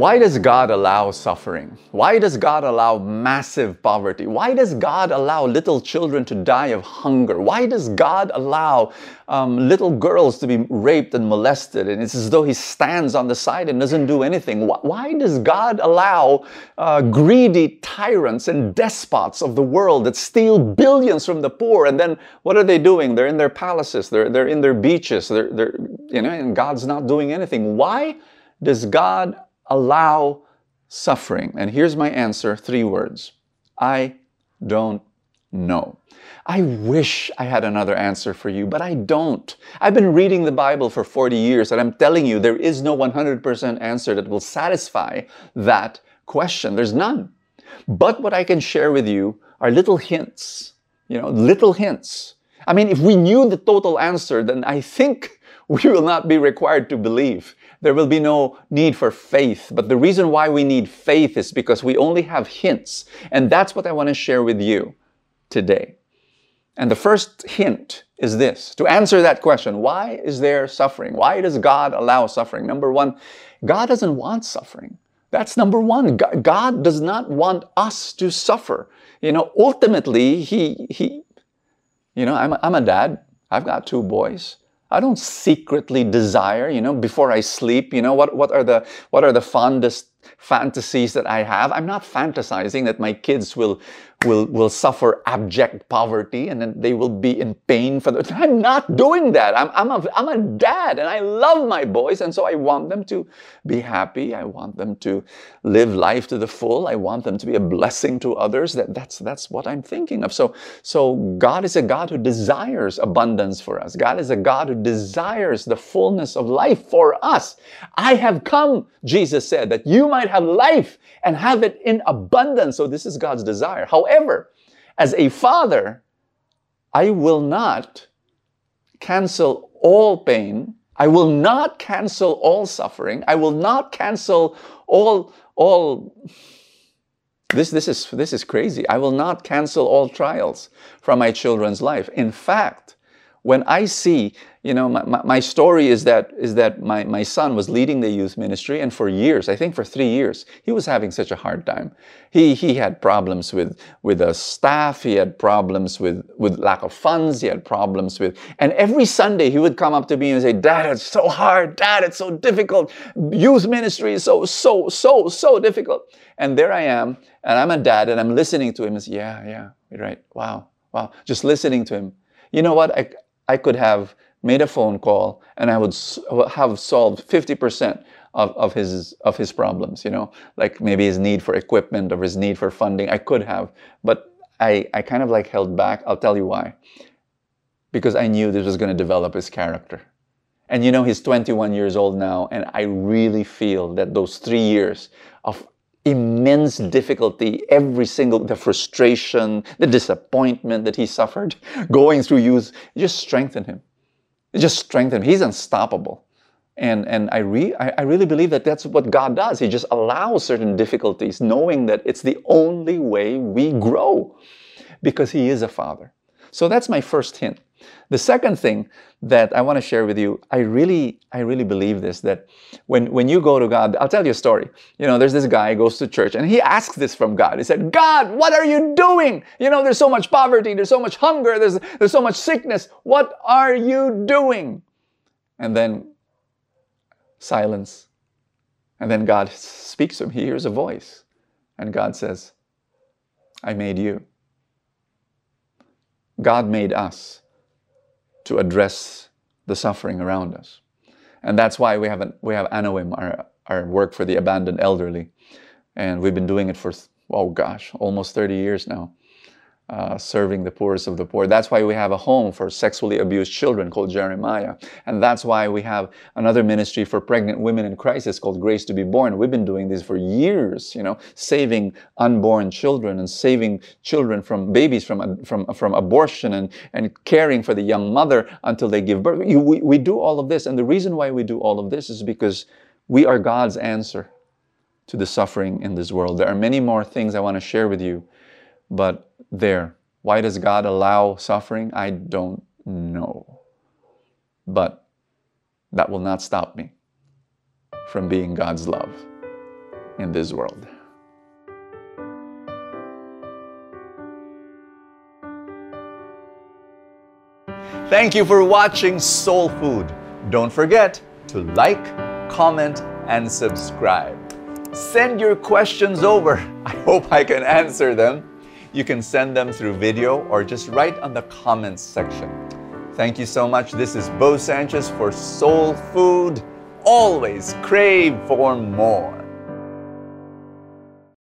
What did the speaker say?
Why does God allow suffering? Why does God allow massive poverty? Why does God allow little children to die of hunger? Why does God allow um, little girls to be raped and molested? And it's as though He stands on the side and doesn't do anything. Why does God allow uh, greedy tyrants and despots of the world that steal billions from the poor? And then what are they doing? They're in their palaces, they're, they're in their beaches, they're, they're, you know, and God's not doing anything. Why does God allow suffering? And here's my answer three words I don't know. I wish I had another answer for you, but I don't. I've been reading the Bible for 40 years, and I'm telling you, there is no 100% answer that will satisfy that question. There's none. But what I can share with you are little hints, you know, little hints. I mean, if we knew the total answer, then I think we will not be required to believe there will be no need for faith. But the reason why we need faith is because we only have hints. And that's what I want to share with you today. And the first hint is this to answer that question why is there suffering? Why does God allow suffering? Number one, God doesn't want suffering. That's number one. God does not want us to suffer. You know, ultimately, He, he you know, I'm a, I'm a dad. I've got two boys. I don't secretly desire, you know, before I sleep, you know, what, what are the what are the fondest fantasies that I have? I'm not fantasizing that my kids will will, will suffer abject poverty and then they will be in pain for the I'm not doing that. I'm, I'm, a, I'm a dad and I love my boys and so I want them to be happy. I want them to live life to the full. I want them to be a blessing to others. That, that's, that's what I'm thinking of. So, so God is a God who desires abundance for us. God is a God who desires the fullness of life for us. I have come, Jesus said, that you might have life and have it in abundance. So this is God's desire. However, as a father, I will not cancel all pain. I will not cancel all suffering. I will not cancel all, all, this, this, is, this is crazy. I will not cancel all trials from my children's life. In fact, when I see, you know, my, my, my, story is that, is that my, my son was leading the youth ministry and for years, I think for three years, he was having such a hard time. He, he had problems with, with the staff, he had problems with, with lack of funds, he had problems with, and every Sunday he would come up to me and say, Dad, it's so hard, Dad, it's so difficult. Youth ministry is so, so, so, so difficult. And there I am, and I'm a dad, and I'm listening to him and say, yeah, yeah, you're right, wow, wow, just listening to him. You know what? I, I could have made a phone call and I would have solved 50% of, of his of his problems, you know, like maybe his need for equipment or his need for funding. I could have, but I, I kind of like held back. I'll tell you why. Because I knew this was going to develop his character. And you know, he's 21 years old now, and I really feel that those three years of immense difficulty, every single, the frustration, the disappointment that he suffered going through youth, just strengthened him. It just strengthened him. He's unstoppable. And, and I, re, I, I really believe that that's what God does. He just allows certain difficulties, knowing that it's the only way we grow because He is a Father. So that's my first hint. The second thing that I want to share with you, I really, I really believe this, that when, when you go to God, I'll tell you a story. You know, there's this guy goes to church and he asks this from God. He said, God, what are you doing? You know, there's so much poverty, there's so much hunger, there's, there's so much sickness. What are you doing? And then silence. And then God speaks to him. He hears a voice. And God says, I made you. God made us to address the suffering around us. And that's why we have, an, we have Anawim, our, our work for the abandoned elderly. And we've been doing it for, oh gosh, almost 30 years now uh, serving the poorest of the poor. That's why we have a home for sexually abused children called Jeremiah. And that's why we have another ministry for pregnant women in crisis called Grace to be Born. We've been doing this for years, you know, saving unborn children and saving children from babies from, from, from abortion and, and caring for the young mother until they give birth. We, we do all of this. And the reason why we do all of this is because we are God's answer to the suffering in this world. There are many more things I want to share with you, but there. Why does God allow suffering? I don't know. But that will not stop me from being God's love. in this world. Thank you for watching Soul Food. Don't forget to like, comment, and subscribe. Send your questions over. I hope I can answer them. You can send them through video or just write on the comments section. Thank you so much. This is Bo Sanchez for Soul Food. Always crave for more.